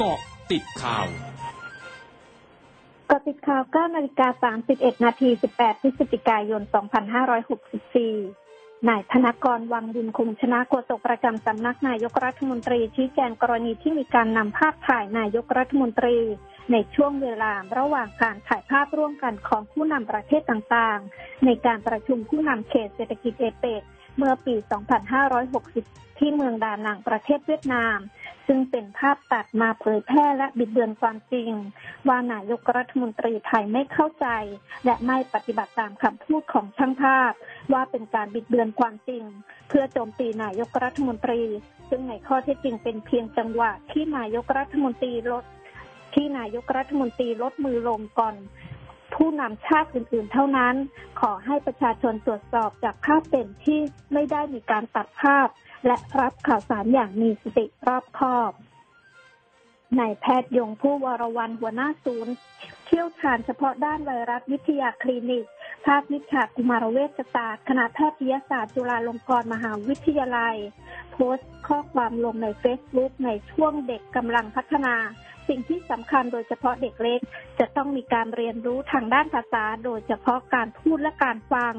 เกาะติดข่าวกาะติดข่าว9นาฬิกา31 นาที 18 พฤศจิกายน 2564 นายธนกรวังบุญคุมชนะโฆษกประจำสำนักนายกรัฐมนตรีชี้แจงกรณีที่มีการนำภาพถ่ายนายกรัฐมนตรี ในช่วงเวลาระหว่างการถ่ายภาพร่วมกันของผู้นำประเทศต่างๆ ในการประชุมผู้นำเขตเศรษฐกิจเอเปกเมื่อปี 2560 ที่เมืองดานังประเทศเวียดนาม ซึ่งเป็นภาพตัดมาเผยแพร่และบิดเบือนความจริง ว่านายกรัฐมนตรีไทยไม่เข้าใจ และไม่ปฏิบัติตามคำพูดของช่างภาพ ว่าเป็นการบิดเบือนความจริง เพื่อโจมตีนายกรัฐมนตรี ซึ่งในข้อเท็จจริงเป็นเพียงจังหวะที่นายกรัฐมนตรีลดที่นายกรัฐมนตรีลดมือลงก่อน ผู้นำชาติอื่นๆ เท่านั้น ขอให้ประชาชนตรวจสอบจากภาพเป็นที่ไม่ได้มีการตัดภาพ และรับข่าวสารอย่างมีสติรอบคอบนายแพทย์ยง ภู่วรวรรณหัวหน้าศูนย์ เชี่ยวชาญเฉพาะด้านไวรัสวิทยาคลินิก ภาควิชากุมารเวชศาสตร์คณะแพทยศาสตร์จุฬาลงกรณ์มหาวิทยาลัย โพสต์ข้อความลงในเฟซบุ๊กในช่วงเด็กกำลังพัฒนา สิ่งที่สำคัญโดยเฉพาะเด็กเล็ก จะต้องมีการเรียนรู้ทางด้านภาษา โดยเฉพาะการพูดและการฟัง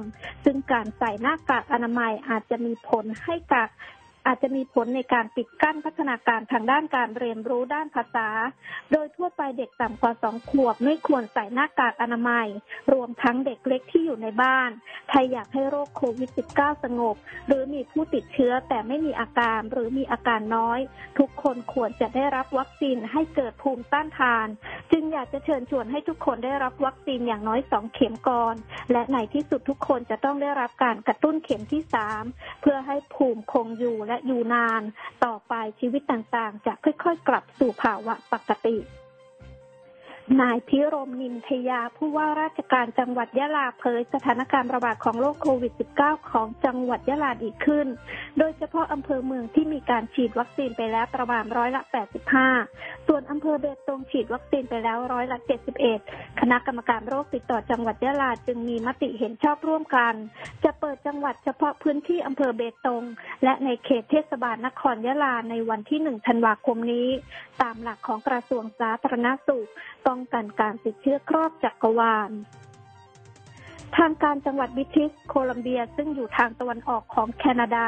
ซึ่งการใส่หน้ากากอนามัยอาจจะมีผลให้กับ อาจจะมีผลในการปิดกั้นพัฒนาการทางด้านการเรียนรู้ด้านภาษา โดยทั่วไปเด็กต่ำกว่าสองขวบไม่ควรใส่หน้ากากอนามัย รวมทั้งเด็กเล็กที่อยู่ในบ้านใครอยากให้โรคโควิด -19 สงบ หรือมีผู้ติดเชื้อแต่ไม่มีอาการหรือมีอาการน้อย ทุกคนควรจะได้รับวัคซีนให้เกิดภูมิต้านทาน จึงอยากจะเชิญชวนให้ทุกคนได้รับวัคซีนอย่างน้อยสองเข็มก่อน และในที่สุดทุกคนจะต้องได้รับการกระตุ้นเข็มที่สามเพื่อให้ภูมิคงอยู่และอยู่นาน ต่อไปชีวิตต่างๆ จะค่อยๆ กลับสู่ภาวะปกติ นายพิรมนินทยา ผู้ว่าราชการจังหวัดยะลาเผยสถานการณ์ระบาดของโรคโควิด -19 ของจังหวัดยะลาดีขึ้น โดยเฉพาะอำเภอเมืองที่มีการฉีดวัคซีนไปแล้วประมาณร้อยละ 85 ส่วนอำเภอเบตงฉีดวัคซีนไปแล้วร้อยละ 71 คณะกรรมการโรคติดต่อจังหวัดยะลาจึงมีมติเห็นชอบร่วมกัน จะเปิดจังหวัดเฉพาะพื้นที่อำเภอเบตง และในเขตเทศบาลนครยะลาในวันที่ 1 ธันวาคมนี้ ตามหลักของกระทรวงสาธารณสุขป้องกันการติดเชื้อครอบจักรวาล ทางการจังหวัดบิทิสโคลัมเบียซึ่งอยู่ทางตะวันออกของแคนาดา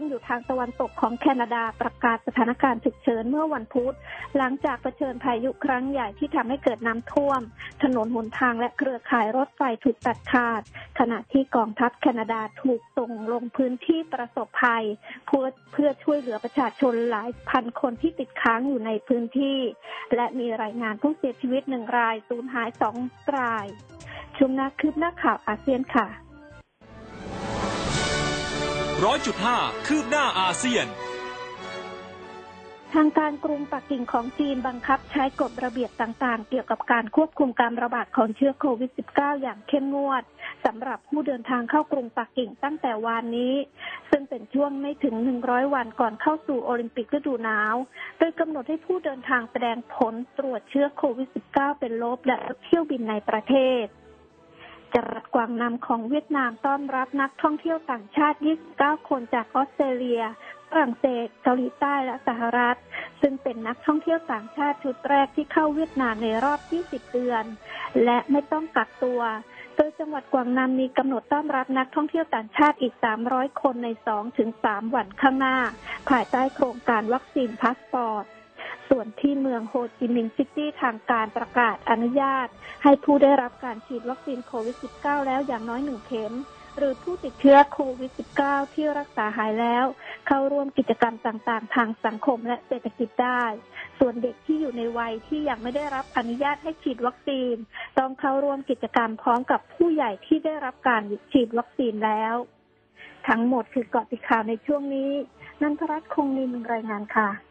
ซึ่งอยู่ทางตะวันตกของแคนาดาประกาศสถานการณ์ฉุกเฉินเมื่อวันพุธหลังจากเผชิญพายุครั้งใหญ่ที่ทำให้เกิดน้ำท่วม ถนนหนทางและเครือข่ายรถไฟถูกตัดขาด ขณะที่กองทัพแคนาดาถูกส่งลงพื้นที่ประสบภัยเพื่อเพื่อช่วยเหลือประชาชนหลายพันคนที่ติดค้างอยู่ในพื้นที่ และมีรายงานผู้เสียชีวิตหนึ่งรายสูญหายสองรายชุมนาคืบหน้าข่าวอาเซียนค่ะ ร้อยจุดห้าคืบหน้าอาเซียน ทางการกรุงปักกิ่งของจีนบังคับใช้กฎระเบียบต่างๆ เกี่ยวกับการควบคุมการระบาดของเชื้อโควิด -19 อย่างเข้มงวดสำหรับผู้เดินทางเข้ากรุงปักกิ่งตั้งแต่วานนี้ ซึ่งเป็นช่วงไม่ถึง 100 วันก่อนเข้าสู่โอลิมปิกฤดูหนาว โดยกำหนดให้ผู้เดินทางแสดงผลตรวจเชื้อโควิด -19 เป็นลบและเที่ยวบินในประเทศ จังหวัดกวางนามของเวียดนามต้อนรับนักท่องเที่ยวต่างชาติ 29 คนจากออสเตรเลีย ฝรั่งเศส เกาหลีใต้ และสหรัฐ ซึ่งเป็นนักท่องเที่ยวต่างชาติชุดแรกที่เข้าเวียดนามในรอบ 20 เดือน และไม่ต้องกักตัว โดยจังหวัดกวางนามมีกำหนดต้อนรับนักท่องเที่ยวต่างชาติอีก 300 คนใน 2-3 วันข้างหน้า ภายใต้โครงการวัคซีนพาสปอร์ต ส่วนที่เมืองโฮจิมินห์ซิตี้ทางการประกาศอนุญาต ให้ผู้ได้รับการฉีดวัคซีนโควิด -19 แล้วอย่างน้อยหนึ่งเข็ม หรือผู้ติดเชื้อโควิด -19 ที่รักษาหายแล้ว เข้าร่วมกิจกรรมต่างๆ ทางสังคมและเศรษฐกิจได้ ส่วนเด็กที่อยู่ในวัยที่ยังไม่ได้รับอนุญาตให้ฉีดวัคซีน ต้องเข้าร่วมกิจกรรมพร้อมกับผู้ใหญ่ที่ได้รับการฉีดวัคซีนแล้ว ทั้งหมดคือเกาะติดข่าวในช่วงนี้นันทรัตน์คงนินรายงานค่ะ